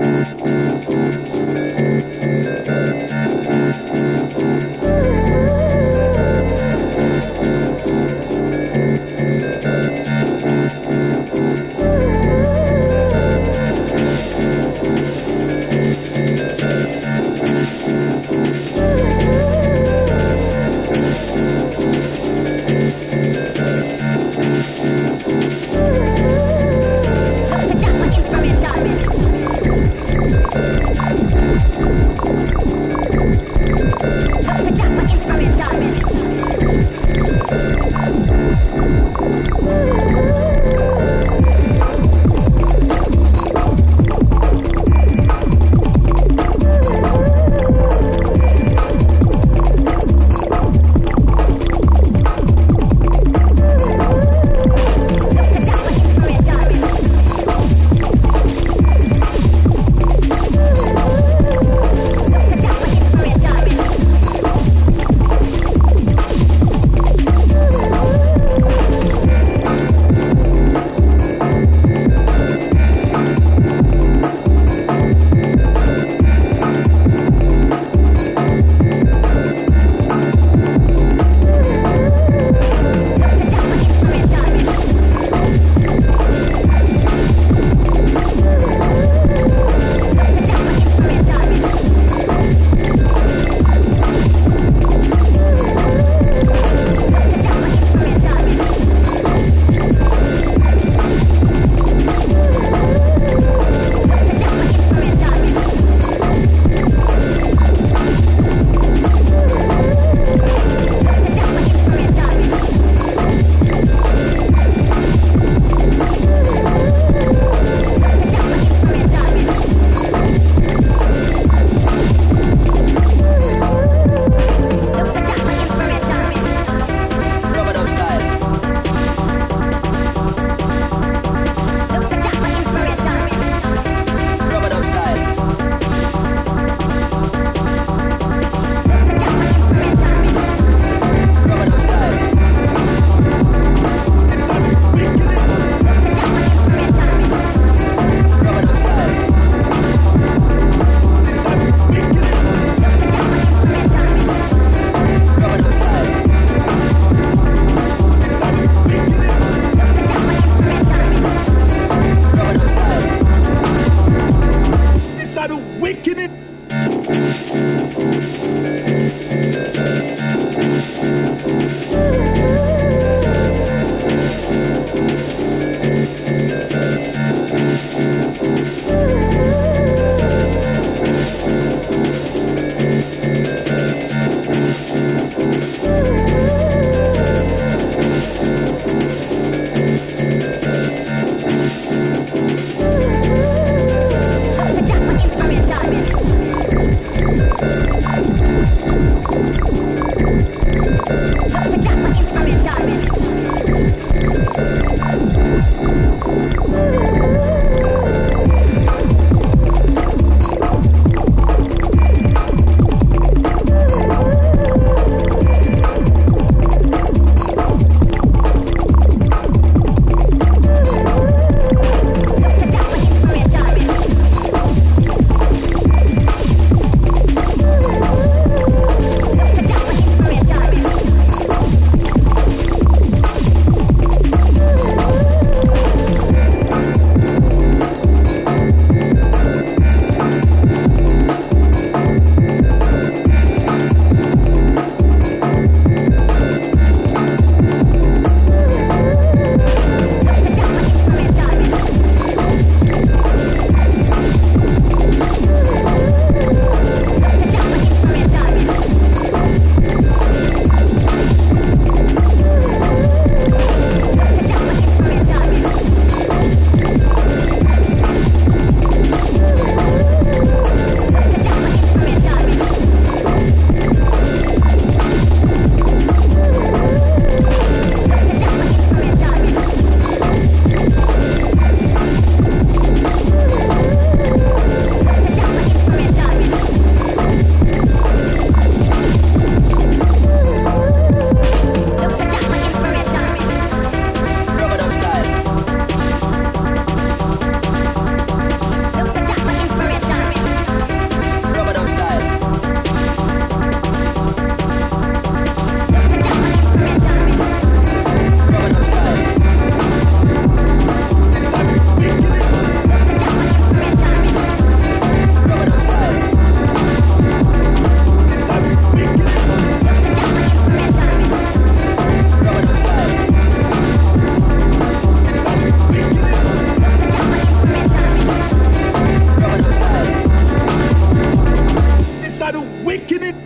Inspiration. God awakening